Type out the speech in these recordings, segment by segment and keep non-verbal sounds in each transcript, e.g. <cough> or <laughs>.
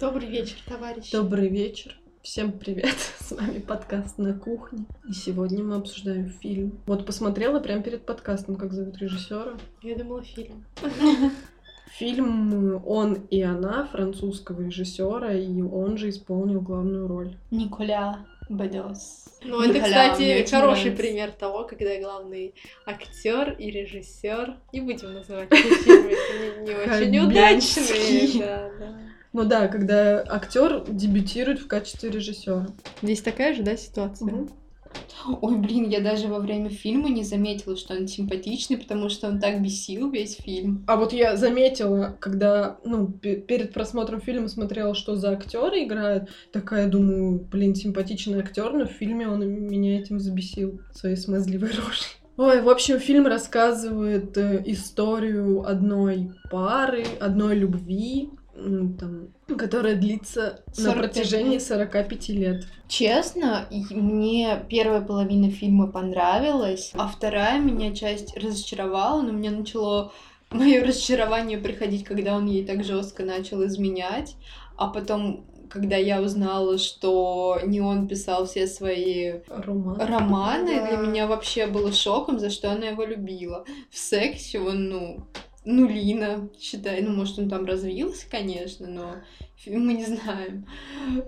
Добрый вечер, товарищи. Добрый вечер. Всем привет. <laughs> С вами подкаст на кухне. И сегодня мы обсуждаем фильм. Вот посмотрела прямо перед подкастом, как зовут режиссера. Я думала, фильм. <laughs> Фильм «Он и она» французского режиссера, и он же исполнил главную роль. Николя Бедос. Ну, это, кстати, хороший пример того, когда главный актер и режиссер, не будем называть эти фильмы, не, не очень удачные. Ну да, когда актер дебютирует в качестве режиссера. Здесь такая же, да, ситуация? Мгм. Ой, блин, я даже во время фильма не заметила, что он симпатичный, потому что он так бесил весь фильм. А вот я заметила, когда, ну, пе- перед просмотром фильма смотрела, что за актеры играют, такая думаю, блин, симпатичный актер, но в фильме он меня этим забесил своей смазливой рожей. Ой, в общем, фильм рассказывает э, историю одной пары, одной любви, там, которая длится на 45 протяжении лет. 45 лет. Честно, мне первая половина фильма понравилась, а вторая меня часть разочаровала, но мне начало мое разочарование приходить, когда он ей так жестко начал изменять, а потом, когда я узнала, что не он писал все свои Роман. романы, Да. для меня вообще было шоком, за что она его любила. В сексе он, ну, нулина, считай. Ну, может, он там развился, конечно, но мы не знаем.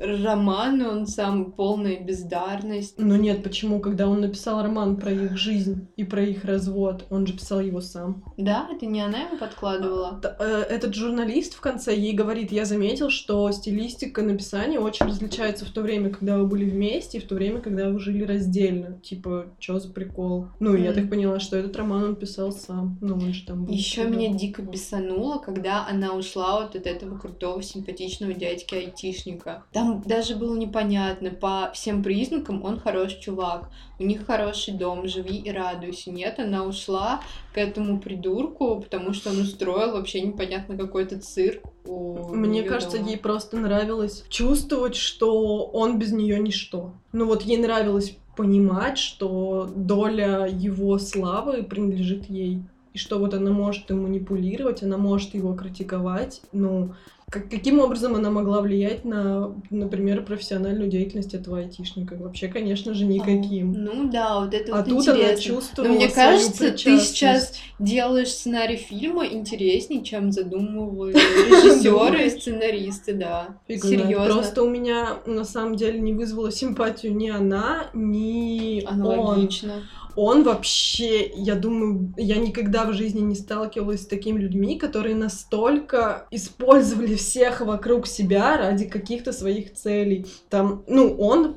Романы, он сам полная бездарность. Ну нет, почему? Когда он написал роман про их жизнь и про их развод, он же писал его сам. Да, это не она ему подкладывала? Т- э, Этот журналист в конце ей говорит, я заметил, что стилистика написания очень различается в то время, когда вы были вместе, и в то время, когда вы жили раздельно. Типа, чё за прикол? Ну, и я так поняла, что этот роман он писал сам. Ну, он же там был. Еще всегда. Меня дико бесануло, когда она ушла вот от этого крутого, симпатичного дядьки-айтишника. Там даже было непонятно, по всем признакам он хороший чувак, у них хороший дом, живи и радуйся. Нет, она ушла к этому придурку, потому что он устроил вообще непонятно какой-то цирк. у Мне кажется, дома. ей просто нравилось чувствовать, что он без нее ничто. Ну вот ей нравилось понимать, что доля его славы принадлежит ей. И что вот она может им манипулировать, она может его критиковать. Ну, как- каким образом она могла влиять на, например, профессиональную деятельность этого айтишника? Вообще, конечно же, никаким. Ну да, вот это А вот тут она чувствовала Но мне кажется, ты сейчас делаешь сценарий фильма интереснее, чем задумывали <laughs> режиссеры и сценаристы, да. Серьезно. Просто у меня на самом деле не вызвала симпатию ни она, ни он. Аналогично. Он вообще, я думаю, я никогда в жизни не сталкивалась с такими людьми, которые настолько использовали всех вокруг себя ради каких-то своих целей. Там, ну, он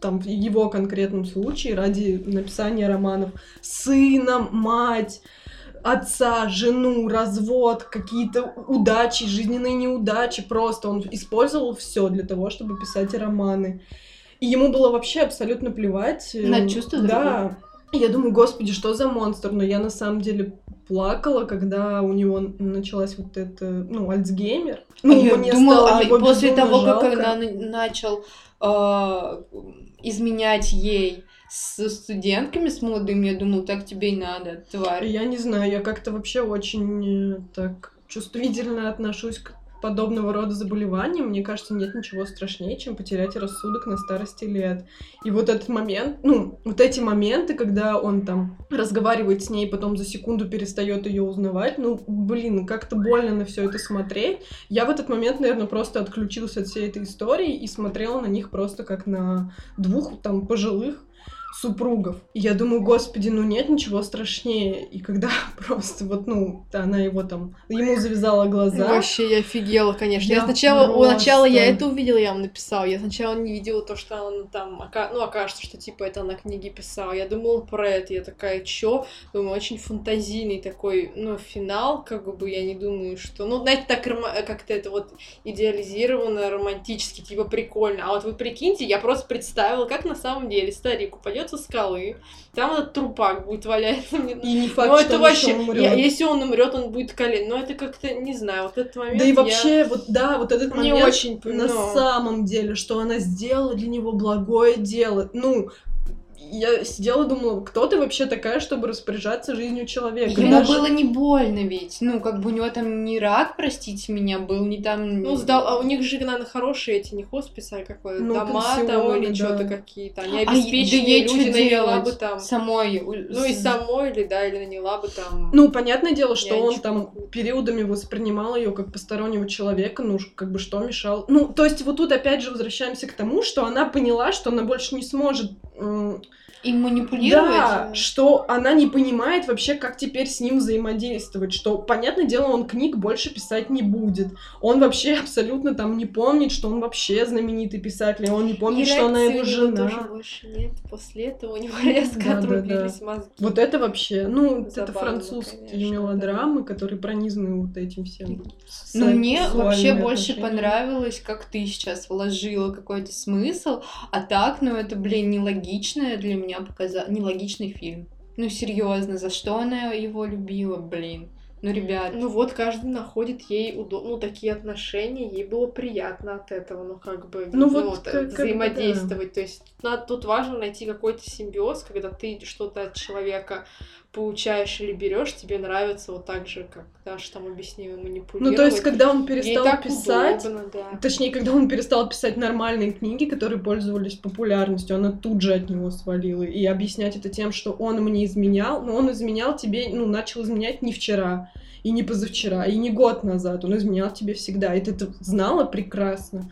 там в его конкретном случае ради написания романов сыном, мать, отца, жену, развод, какие-то удачи, жизненные неудачи. Просто он использовал все для того, чтобы писать романы. И ему было вообще абсолютно плевать. э, На чувства Да. Я думаю, господи, что за монстр? Но я на самом деле плакала, когда у него началась вот эта, ну, Альцгеймер. Ну, я мне думала, стало а его после безумно того, как жалко. она на- начал э, изменять ей с студентками, с молодыми, я думала, так тебе и надо, тварь. Я не знаю, я как-то вообще очень э, так чувствительно отношусь к подобного рода заболеваниям. Мне кажется, нет ничего страшнее, чем потерять рассудок на старости лет. И вот этот момент, ну, вот эти моменты, когда он там разговаривает с ней, потом за секунду перестает ее узнавать, ну, блин, как-то больно на все это смотреть. Я в этот момент, наверное, просто отключился от всей этой истории и смотрела на них просто как на двух там пожилых супругов. И я думаю, господи, ну нет ничего страшнее. И когда <laughs> просто вот, ну, она его там, ему завязала глаза. Вообще, я офигела, конечно. Я, Я сначала, у начала я просто- это увидела, я вам написала. Я сначала не видела то, что она там, ока- ну, окажется, что типа это она книги писала. Я думала про это, я такая, чё? Думаю, очень фантазийный такой, ну, финал, как бы я не думаю, что... Ну, знаете, так как-то это вот идеализировано, романтически, типа прикольно. А вот вы прикиньте, я просто представила, как на самом деле старик упадет со скалы, там этот трупак будет валяться И не факт, ну, что это он вообще, я- если он умрет, он будет колен. Но это как-то, не знаю, вот этот момент. Да и я вообще, вот да, вот этот не момент очень на ну, самом деле, что она сделала для него благое дело. Ну, я сидела и думала, кто ты вообще такая, чтобы распоряжаться жизнью человека? Ему Даже- было не больно ведь. Ну, как бы у него там не рак, простите меня, был, не там... Ну, сдал, а у них же, наверное, хорошие эти, не хосписы, а какое Ну, дома там или да. что-то какие-то. Они А, да обеспеченные люди, наняла бы там. Самой... Ну, и самой, или да, или наняла бы там. Ну, понятное дело, что он там периодами воспринимал ее как постороннего человека, ну, как бы что мешал. Ну, то есть вот тут опять же возвращаемся к тому, что она поняла, что она больше не сможет 嗯 И манипулировать. Да, что она не понимает вообще, как теперь с ним взаимодействовать, что, понятное дело, он книг больше писать не будет. Он вообще абсолютно там не помнит, что он вообще знаменитый писатель, и он не помнит, что она его жена. тоже больше нет. После этого у него резко Да, да, отрубились мозги. Вот это вообще, ну, это Забавно, французские конечно, мелодрамы, которые пронизаны вот этим всем. Ну, мне сексуальными вообще больше понравилось, как ты сейчас вложила какой-то смысл, а так, ну, это, блин, нелогичное для меня показа... нелогичный фильм. Ну, серьезно, за что она его любила, блин? Ну, ребят, Ну вот, каждый находит ей удобно, ну, такие отношения, ей было приятно от этого, ну, как бы, Ну, вот э, как- взаимодействовать. То есть надо, тут важно найти какой-то симбиоз, когда ты что-то от человека получаешь или берешь, тебе нравится вот так же, как Даша там объяснила, манипулировать. Ну, то есть, когда он перестал так писать, удобно, да. Точнее, когда он перестал писать нормальные книги, которые пользовались популярностью, она тут же от него свалила. И объяснять это тем, что он мне изменял, но он изменял тебе, ну, начал изменять не вчера, и не позавчера, и не год назад. Он изменял тебе всегда. И ты это знала прекрасно.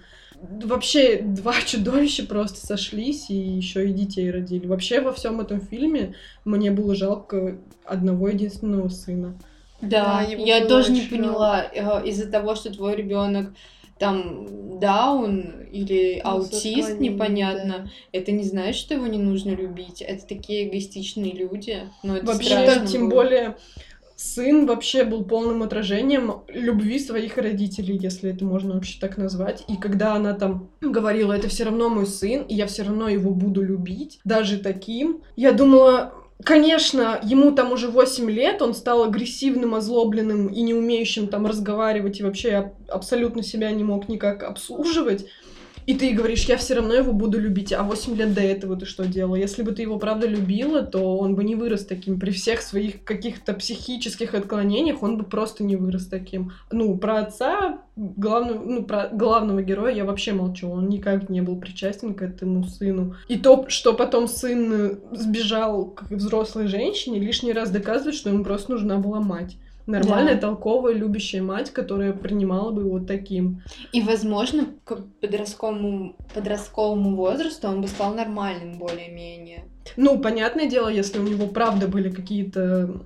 Вообще, два <laughs> чудовища просто сошлись и еще и детей родили. Вообще, во всем этом фильме мне было жалко одного единственного сына. Да, Да, я тоже не поняла э, из-за того, что твой ребенок там даун или Ну, аутист, непонятно. Это не значит, что его не нужно любить. Это такие эгоистичные люди. Но это Вообще, страшно тем было. более, сын вообще был полным отражением любви своих родителей, если это можно вообще так назвать. И когда она там говорила, это все равно мой сын, и я все равно его буду любить, даже таким, я думала, Конечно, ему там уже 8 лет, он стал агрессивным, озлобленным и не умеющим там разговаривать, и вообще аб- абсолютно себя не мог никак обслуживать. И ты говоришь, я все равно его буду любить, а 8 лет до этого ты что делала? Если бы ты его правда любила, то он бы не вырос таким. При всех своих каких-то психических отклонениях он бы просто не вырос таким. Ну, про отца, главного, ну, про главного героя я вообще молчу. Он никак не был причастен к этому сыну. И то, что потом сын э, сбежал к взрослой женщине, лишний раз доказывает, что ему просто нужна была мать. Нормальная, Да. толковая, любящая мать, которая принимала бы его таким. И, возможно, к подростковому, подростковому возрасту он бы стал нормальным более-менее. Ну, понятное дело, если у него правда были какие-то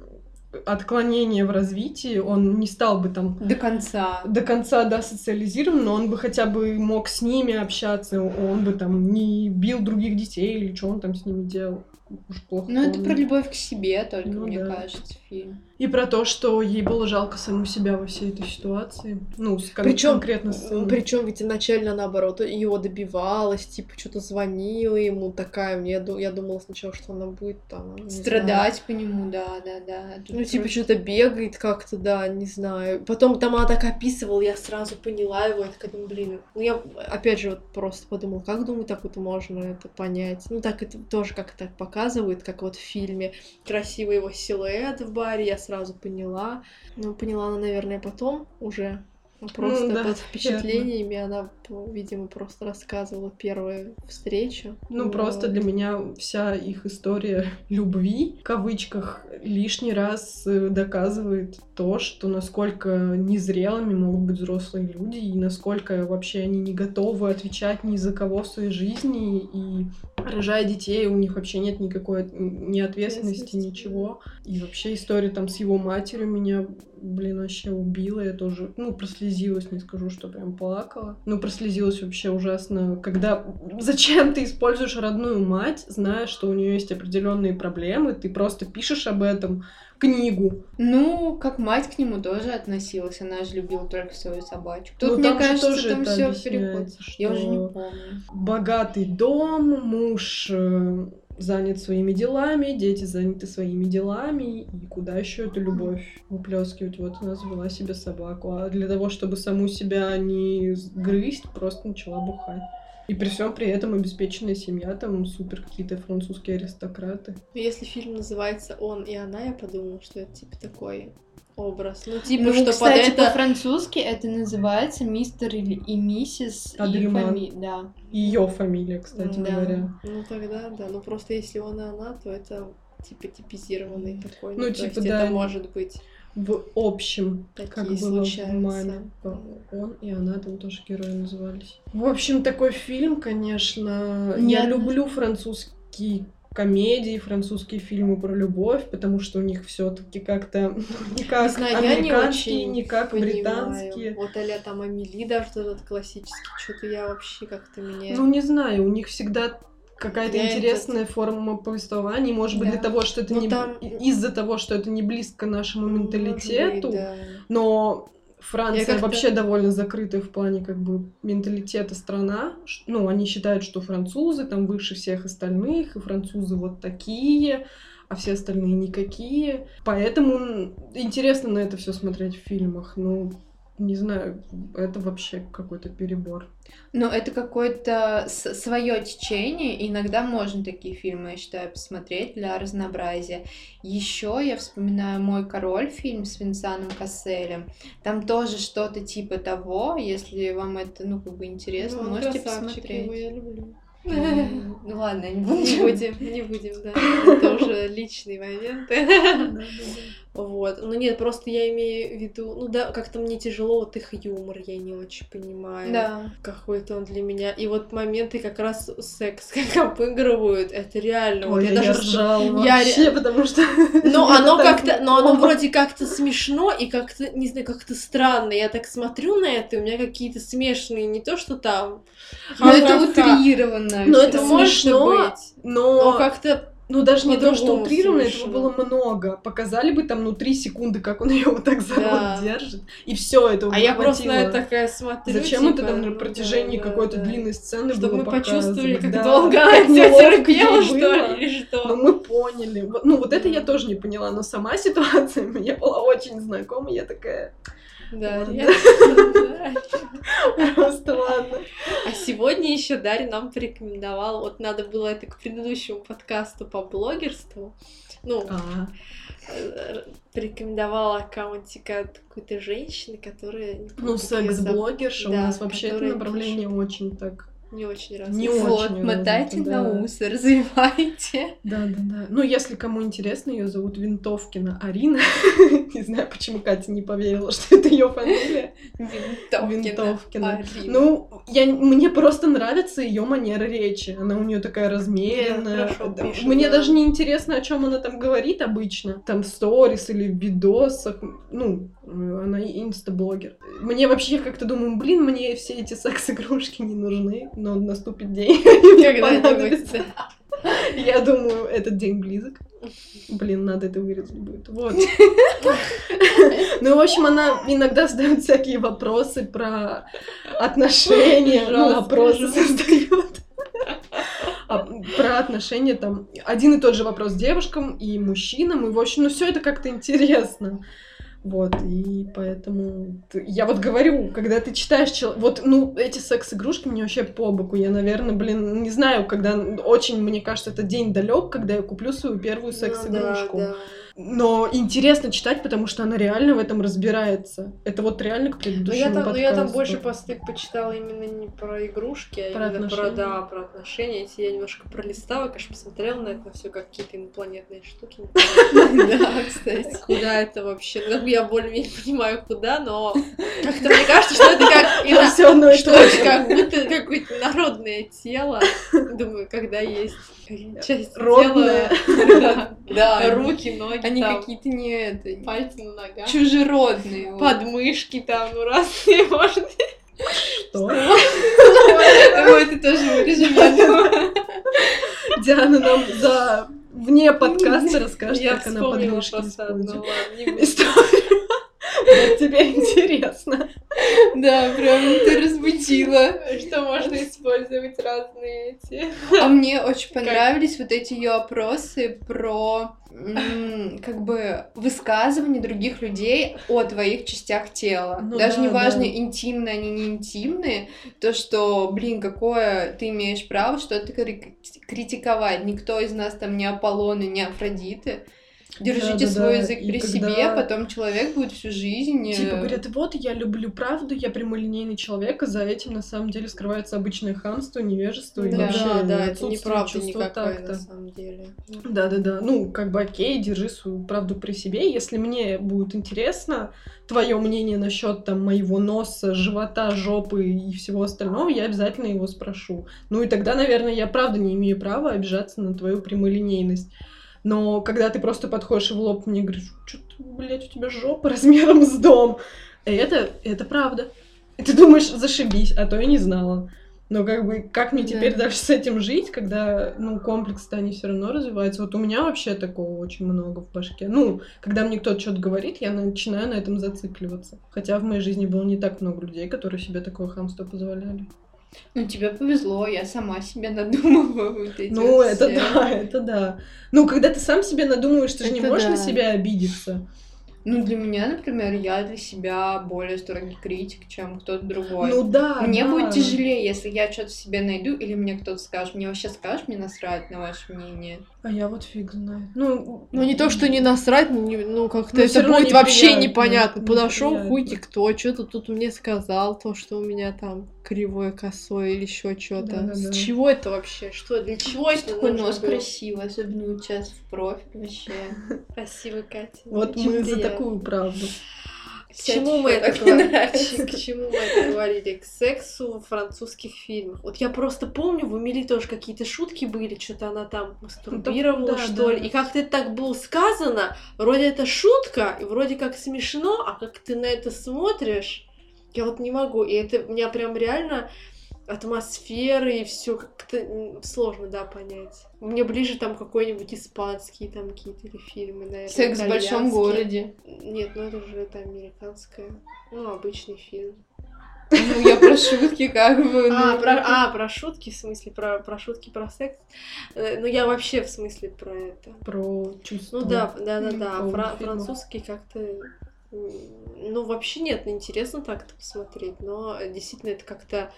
отклонения в развитии, он не стал бы там До конца. до конца, да, социализирован, но он бы хотя бы мог с ними общаться, он бы там не бил других детей или что он там с ними делал. Уж плохо Ну, это про любовь к себе только, Ну мне да. кажется, фильм. И про то, что ей было жалко саму себя во всей этой ситуации. Ну, кон- Причем, конкретно с причем ведь изначально наоборот его добивалась, типа что-то звонила ему такая. Мне я думала сначала, что она будет там не знаю, Страдать по нему, да, да, да. Тут Ну, типа, просто- что-то бегает как-то, да, не знаю. Потом там она так описывала, я сразу поняла его, я такая думаю, блин. Ну, я, опять же, вот просто подумала, как, думаю, так вот можно это понять. Ну, так это тоже как так показывают, как вот в фильме. Красивый его силуэт в баре, я сразу поняла. Ну, поняла она, наверное, потом уже. Ну, Просто да, под впечатлениями она, по- видимо, просто рассказывала первую встречу. Ну, просто Вот. для меня вся их история <laughs> любви, в кавычках, лишний раз э, доказывает то, что насколько незрелыми могут быть взрослые люди, и насколько вообще они не готовы отвечать ни за кого в своей жизни, и рожая детей, у них вообще нет никакой ни Ответственности, ничего. И вообще история там с его матерью меня, блин, вообще убила. Я тоже, ну, прослезилась, не скажу, что прям плакала. Ну, прослезилась вообще ужасно, когда... Зачем ты используешь родную мать, зная, что у нее есть определенные проблемы, ты просто пишешь об этом книгу. Ну, как мать к нему тоже относилась, она же любила только свою собачку. Тут, Ну, мне кажется, тоже там все переходит. Я уже не что помню. Богатый дом, муж э, занят своими делами, дети заняты своими делами, и куда еще эту любовь выплескивать? Вот она завела себе собаку, а для того, чтобы саму себя не грызть, просто начала бухать. И при всем при этом обеспеченная семья, там супер какие-то французские аристократы. Но если фильм называется «Он и она», я подумала, что это типа такой образ. Ну, типа, Ну, что кстати, под это... по-французски это называется мистер или и миссис и Адриман. фами- Да. Ее фамилия, кстати Да. говоря. Ну, тогда, да. Ну, просто если он и она, то это типа типизированный такой. Ну, то типа, есть да, это может быть В общем, такие как было в случаются. маме. Он и она там тоже герои назывались. В общем, такой фильм, конечно. Я Нет. люблю французские комедии, французские фильмы про любовь, потому что у них все-таки как-то <laughs> не как Не знаю, я не американские, очень не как Понимаю. британские. Вот а там Амели даже этот классический, что-то я вообще как-то меня... Ну, не знаю, у них всегда какая-то Я интересная форма повествования, может быть, Да. для того, что это Ну, не там- из-за того, что это не близко нашему быть, менталитету, да. но Франция вообще довольно закрытая в плане как бы менталитета страна. Ну, они считают, что французы там выше всех остальных, и французы вот такие, а все остальные никакие. Поэтому интересно на это все смотреть в фильмах. Ну, не знаю, это вообще какой-то перебор. Ну, это какое-то свое течение. и Иногда можно такие фильмы, я считаю, посмотреть для разнообразия. Еще я вспоминаю «Мой король» фильм с Винсаном Касселем. Там тоже что-то типа того. Если вам это, ну, как бы интересно, Ну, можете красавчик, его посмотреть. я люблю. М, Ну ладно, не будем, не будем, да. Это уже личные моменты. Вот. Ну нет, просто я имею в виду, ну да, как-то мне тяжело вот их юмор, я не очень понимаю. Да. Какой-то он для меня. И вот моменты как раз секс, <laughs> как обыгрывают, это реально. Вот Ой, я я, даже ржала я вообще, <laughs> потому что... Но это оно как-то, но оно вроде как-то смешно и как-то, не знаю, как-то странно. Я так смотрю на это, и у меня какие-то смешные, не то что там. Но это ха-ха-ха. утрированно. Но это Ну, может смешно. Но, Но как-то ну даже не то, что утрированно, этого было много. Показали бы там, ну, три секунды, как он <laughs> ее вот так за Да. рот держит, и все этого А я просто на это такая смотрю. Зачем это типа, там на ну протяжении да, какой-то да. длинной сцены Чтобы было мы почувствовали, показывать? как Да, долго она терпела, что ли, или что. Ну, мы поняли. Ну, вот это я тоже не поняла, но сама <laughs> ситуация мне была очень знакома. Я такая, Да, Ладно. я- да. просто ладно. А сегодня еще Дарья нам порекомендовала, вот надо было это к предыдущему подкасту по блогерству, ну, А, э, порекомендовала аккаунтик от какой-то женщины, которая... Ну, секс-блогерша у нас вообще это направление очень так... Не очень раз. Не Вот, очень мотайте развито, на да. ус, <laughs> развивайте. Да, да, да. Ну, если кому интересно, ее зовут Винтовкина Арина. <laughs> Не знаю, почему Катя не поверила, что это ее фамилия. Винтовкина. Винтовкина. Арина. Ну, я, мне просто нравится ее манера речи. Она у нее такая размеренная. Да, Да, пишет, Мне да. даже не интересно, о чем она там говорит обычно. Там в сторис или в видосах. Ну, она инстаблогер. Мне вообще как-то думаю, блин, мне все эти секс-игрушки не нужны, но наступит день. <laughs> мне Когда-нибудь. понадобится. Я думаю, этот день близок. Блин, надо это вырезать будет. Вот. <laughs> Ну, в общем, она иногда задает всякие вопросы про отношения. Ну, вопросы жёстко. задает. А, Про отношения там один и тот же вопрос девушкам и мужчинам. И, в общем, ну все это как-то интересно. Вот, и поэтому я вот говорю, когда ты читаешь, чел- вот, ну, эти секс-игрушки мне вообще по боку. Я, наверное, блин, не знаю, когда очень, мне кажется, это день далек, когда я куплю свою первую Ну секс-игрушку. да, да. Но интересно читать, потому что она реально в этом разбирается. Это вот реально к Но предыдущему я там, но я там больше посты почитала именно не про игрушки, а Про именно про, отношения. да, про отношения. Эти я немножко пролистала, конечно, посмотрела на это все как какие-то инопланетные штуки. <laughs> Да, кстати. Куда это вообще? Ну, я более-менее понимаю, куда, но как-то мне кажется, что это как <laughs> все одно и что то же. как будто какое-то народное тело. Думаю, когда есть <laughs> часть тела, да, руки, ноги, Они там, какие-то не это, пальцы на ногах, чужеродные. вот. подмышки там, ну разные можно. Что? Ой, <laughs> это тоже вырежем. Диана нам за вне подкаста <laughs> расскажет, как она вспомнила подмышки просто одну, использует. <laughs> тебе интересно. Да, прям ты разбудила. Что можно использовать разные эти. А мне очень понравились вот эти ее опросы про как бы высказывание других людей о твоих частях тела. Ну Даже да, неважно, да. интимные они, не интимные, то, что, блин, какое ты имеешь право что-то кри- критиковать. Никто из нас там не Аполлон и не Афродиты. Держите Да-да-да, свой язык и при когда- себе, потом человек будет всю жизнь... э, Типа говорят, вот я люблю правду, я прямолинейный человек, а за этим на самом деле скрывается обычное хамство, невежество и Да, вообще Да, да, это неправда такта. на самом деле. Да-да-да, ну, как бы окей, держи свою правду при себе. Если мне будет интересно твое мнение насчет там моего носа, живота, жопы и всего остального, я обязательно его спрошу. Ну и тогда, наверное, я правда не имею права обижаться на твою прямолинейность. Но когда ты просто подходишь и в лоб мне говоришь, что ты, блядь, у тебя жопа <laughs> размером с дом, это, это правда. И ты думаешь, зашибись, а то я не знала. Но как бы, как мне Да. теперь дальше с этим жить, когда, ну, комплекс-то они все равно развиваются. Вот у меня вообще такого очень много в башке. Ну, когда мне кто-то что-то говорит, я начинаю на этом зацикливаться. Хотя в моей жизни было не так много людей, которые себе такое хамство позволяли. Ну, тебе повезло, я сама себе надумываю вот эти Ну, вот это все. да, это да. Ну, когда ты сам себе надумаешь, ты же не можешь на да. себя обидеться. Ну, для меня, например, я для себя более строгий критик, чем кто-то другой. Ну да. мне да. будет тяжелее, если я что-то себе найду, или мне кто-то скажет, мне вообще скажешь, мне насрать на ваше мнение. А я вот фиг знаю. Ну, Ну, не то, что не насрать, не- ну, как-то Ну, это будет вообще неприятно, непонятно. Подошел неприятно. кто, что-то тут мне сказал, то, что у меня там кривое, косое или еще что-то. Да-да-да. С чего это вообще? Что, для чего это Такой нос было? красивый, особенно сейчас в профиль вообще. <laughs> Красивый, Катя. вот мы за такую правду. К чему мы это говорили? <laughs> <laughs> К чему мы это говорили? К сексу в французских фильмах. Вот я просто помню, в Эмили тоже какие-то шутки были, что-то она там мастурбировала, да, что да. ли. И как-то это так было сказано, вроде это шутка, и вроде как смешно, а как ты на это смотришь, я вот не могу. И это меня прям реально атмосферы и все как-то сложно, да, понять. Мне ближе там какой-нибудь испанский там какие-то или фильмы, наверное. Секс в большом городе. Нет, ну это уже это американское. Ну, обычный фильм. Ну, я про шутки как бы. А, ну, про, а, про шутки, в смысле, про, про шутки про секс. Э, Ну, я вообще в смысле про это. Про чувства. Ну да, да, да, да. Фра- французский как-то. Ну, вообще нет, интересно так-то посмотреть, но действительно это как-то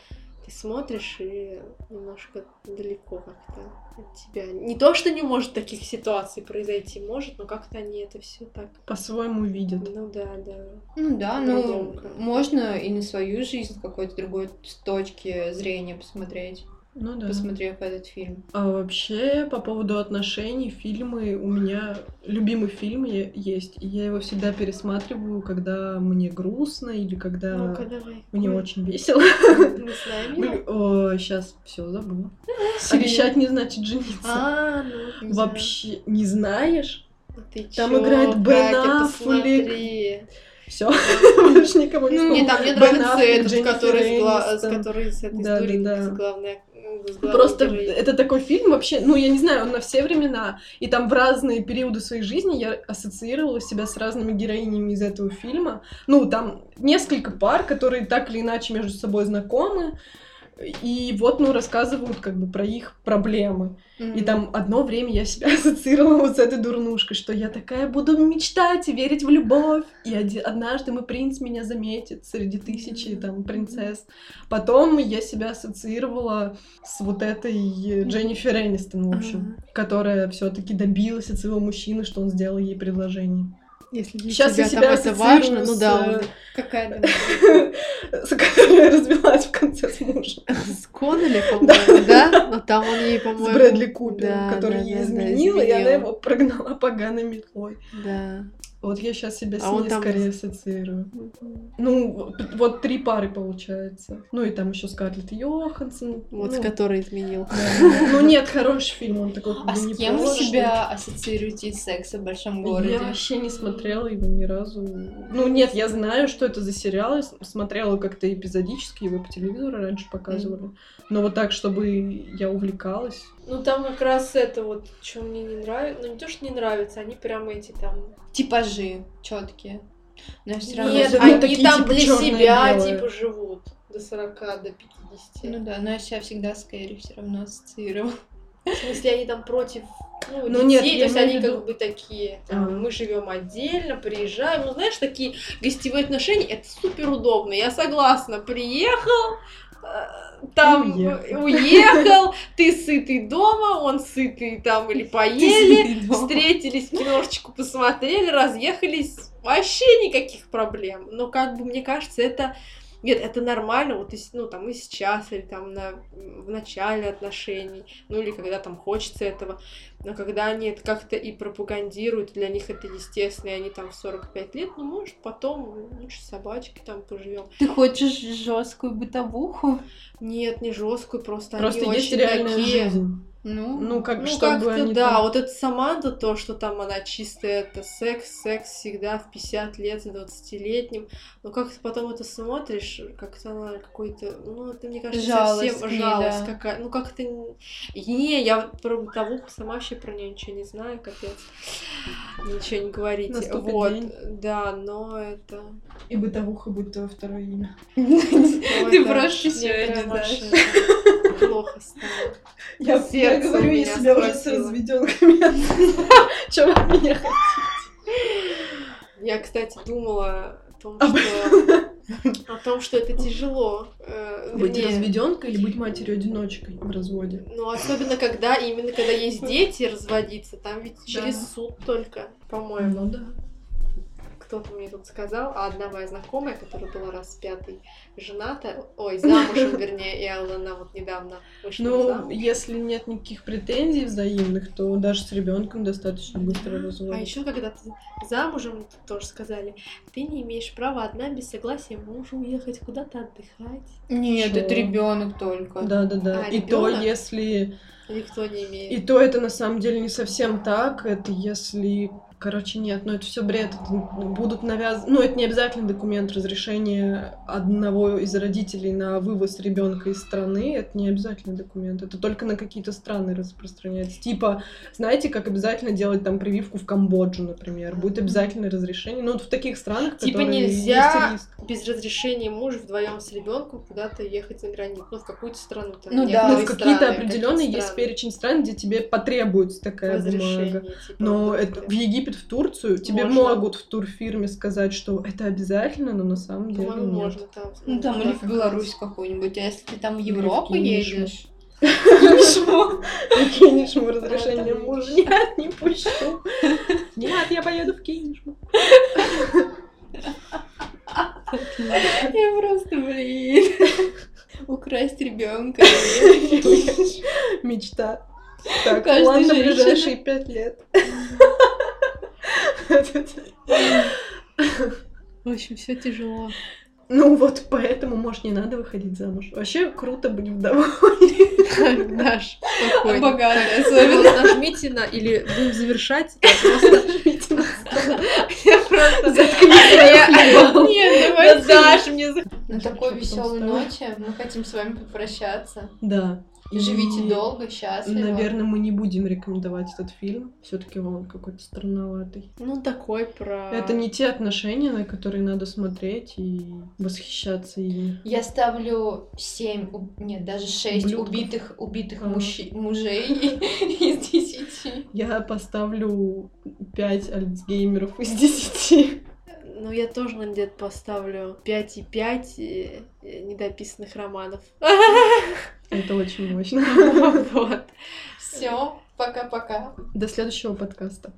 ты смотришь и немножко далеко как-то от тебя. Не то, что не может таких ситуаций произойти, может, но как-то они это все так. По-своему видят. Ну да, да. Ну да, ну можно и на свою жизнь с какой-то другой точки зрения посмотреть, Ну да. посмотрев этот фильм. А вообще, по поводу отношений, фильмы, у меня любимый фильм есть, и я его всегда пересматриваю, когда мне грустно или когда Ну-ка, давай. мне Какой? очень весело. Знаем. сейчас все забыла. Обещать не значит жениться. А, ну. Не. Вообще не знаешь? Ты Там чё, играет Бен Аффлек. Все, <laughs> больше никого не Ну, Не, вспомню. там нравится Аффлек, этот, который с, который этой Да, Дуриной, да, главной Просто героиней. это такой фильм вообще, ну, я не знаю, он на все времена. И там в разные периоды своей жизни я ассоциировала себя с разными героинями из этого фильма. Ну, там несколько пар, которые так или иначе между собой знакомы. И вот, ну, рассказывают как бы про их проблемы. И там одно время я себя <laughs> ассоциировала вот с этой дурнушкой, что я такая буду мечтать и верить в любовь. И оди- однажды мой принц меня заметит среди тысячи там принцесс. Потом я себя ассоциировала с вот этой Дженнифер Энистон, в общем, которая все таки добилась от своего мужчины, что он сделал ей предложение. Если для Сейчас я тебя себя там это важно, ну с, да, э, он- Какая <laughs> с которой развелась в конце с мужем. с Коннелли, <laughs> по-моему, да? Но там он ей, С по-моему... Брэдли Купером, который ей изменил, и она его прогнала поганой метлой. Да. Вот я сейчас себя с А ней там- скорее ассоциирую. Ну, вот, три пары получается. Ну и там еще Скарлетт Йоханссон. Вот, ну, с которой изменил. да. Ну нет, хороший фильм, он такой А с кем вы себя ассоциируете из секса в большом городе? Я вообще не смотрела его ни разу. Ну нет, я знаю, что это за сериал. Я смотрела как-то эпизодически, его по телевизору раньше показывали. Но вот так, чтобы я увлекалась. Ну там как раз это вот, что мне не нравится. Ну не то, что не нравится, они прям эти там... Типажи четкие. Но все равно... Нет, они такие, там типа, для себя, белое. типа, живут. До 40, до 50. Ну да, но я себя всегда с Кэрри все равно ассоциировала. В смысле, они там против ну, Ну, детей, нет, то есть они виду- как бы такие, там, Ага. мы живем отдельно, приезжаем, ну знаешь, такие гостевые отношения, это супер удобно, я согласна, приехал, там Уехал. уехал, ты сытый дома, он сытый там или поели, встретились, киношечку посмотрели, разъехались, вообще никаких проблем. Но как бы мне кажется, это нет, это нормально, вот и ну там и сейчас, или там на, в начале отношений, ну или когда там хочется этого, но когда они это как-то и пропагандируют, для них это естественно, и они там в 45 лет, ну может потом лучше собачки там поживем. Ты хочешь жесткую бытовуху? Нет, не жесткую, просто, Просто они есть очень реальная такие. жизнь. Ну, Ну, как Ну, чтобы как-то они да, там- вот это Саманта, то, что там она чистая, это секс, секс всегда в 50 лет с 20-летним, но как ты потом это смотришь, как-то она какой-то, ну, это, мне кажется, Жалость совсем ней, жалость да. какая, ну, как-то, не- не, я про бытовуху сама вообще про нее ничего не знаю, капец, ничего не говорите, Наступит вот, день. да, но это... И бытовуха будет твое второе имя. <laughs> Ты да, просто сегодня вообще Плохо стало. Я, я говорю, я себя уже с схватило. разведенками. Вы <laughs> от меня хотите? Я, кстати, думала о том, что о том, что это тяжело. э, Быть вернее, разведенкой или быть матерью-одиночкой в разводе? Ну, особенно когда, именно когда есть дети, разводиться, там ведь через Да. суд только, по-моему. Ну да. Кто-то мне тут сказал, а одна моя знакомая, которая была распятой, жената, ой, замужем, <laughs> вернее, и она вот недавно вышла Ну, замуж. если нет никаких претензий взаимных, то даже с ребенком достаточно быстро А разводят. еще когда ты замужем, тоже сказали, ты не имеешь права одна без согласия мужа уехать куда-то отдыхать. Нет, Чё? это ребенок только. Да, да, да. А, и то, ребёнок? если Никто не имеет. И то это на самом деле не совсем так. Это если... Короче, нет, ну это все бред. Это будут навязаны... Ну, это не обязательно документ разрешения одного из родителей на вывоз ребенка из страны. Это не обязательно документ. Это только на какие-то страны распространяется. Типа, знаете, как обязательно делать там прививку в Камбоджу, например. Будет обязательное разрешение. Ну, вот в таких странах, Типа которые нельзя есть риск. без разрешения мужа вдвоем с ребенком куда-то ехать за границу, ну в какую-то страну. Там, Ну да. Ну, в какие-то определенные какие-то есть. Перечень стран, где тебе потребуется такая разрешение. бумага. типа, Но это, в Египет, в Турцию тебе Можно. могут в турфирме сказать, что это обязательно, но на самом деле По-моему, нет. можно там. Ну там или в Беларусь какую-нибудь, а если ты там в в Европу Кинешму. едешь? Кинешму разрешение Это мужа. Нет, не пущу. Нет, я поеду в Кинешму. Я просто, блин. Украсть ребенка. <laughs> Мечта. Так, план на ближайшие пять лет. В общем, все тяжело. Ну вот поэтому, может, не надо выходить замуж. Вообще круто быть вдовой. <laughs> Даш, спокойно. Богатая особенно. Нажмите на... Или будем завершать. Я просто... Я просто... хлебом. Нет, давай, Даш, На такой веселой ноте мы хотим с вами попрощаться. Да. И- Живите долго, счастливо. Наверное, мы не будем рекомендовать этот фильм. Все-таки он какой-то странноватый. Ну, такой про... Это не те отношения, на которые надо смотреть и восхищаться ими. Я ставлю 7, нет, даже 6 Ублюдков. убитых, убитых А. мужчи- мужей <laughs> из 10. Я поставлю 5 альцгеймеров из 10. Ну, я тоже, наверное, где-то поставлю 5,5 э, э, недописанных романов. Это очень мощно. <laughs> Вот. Все, пока-пока. До следующего подкаста.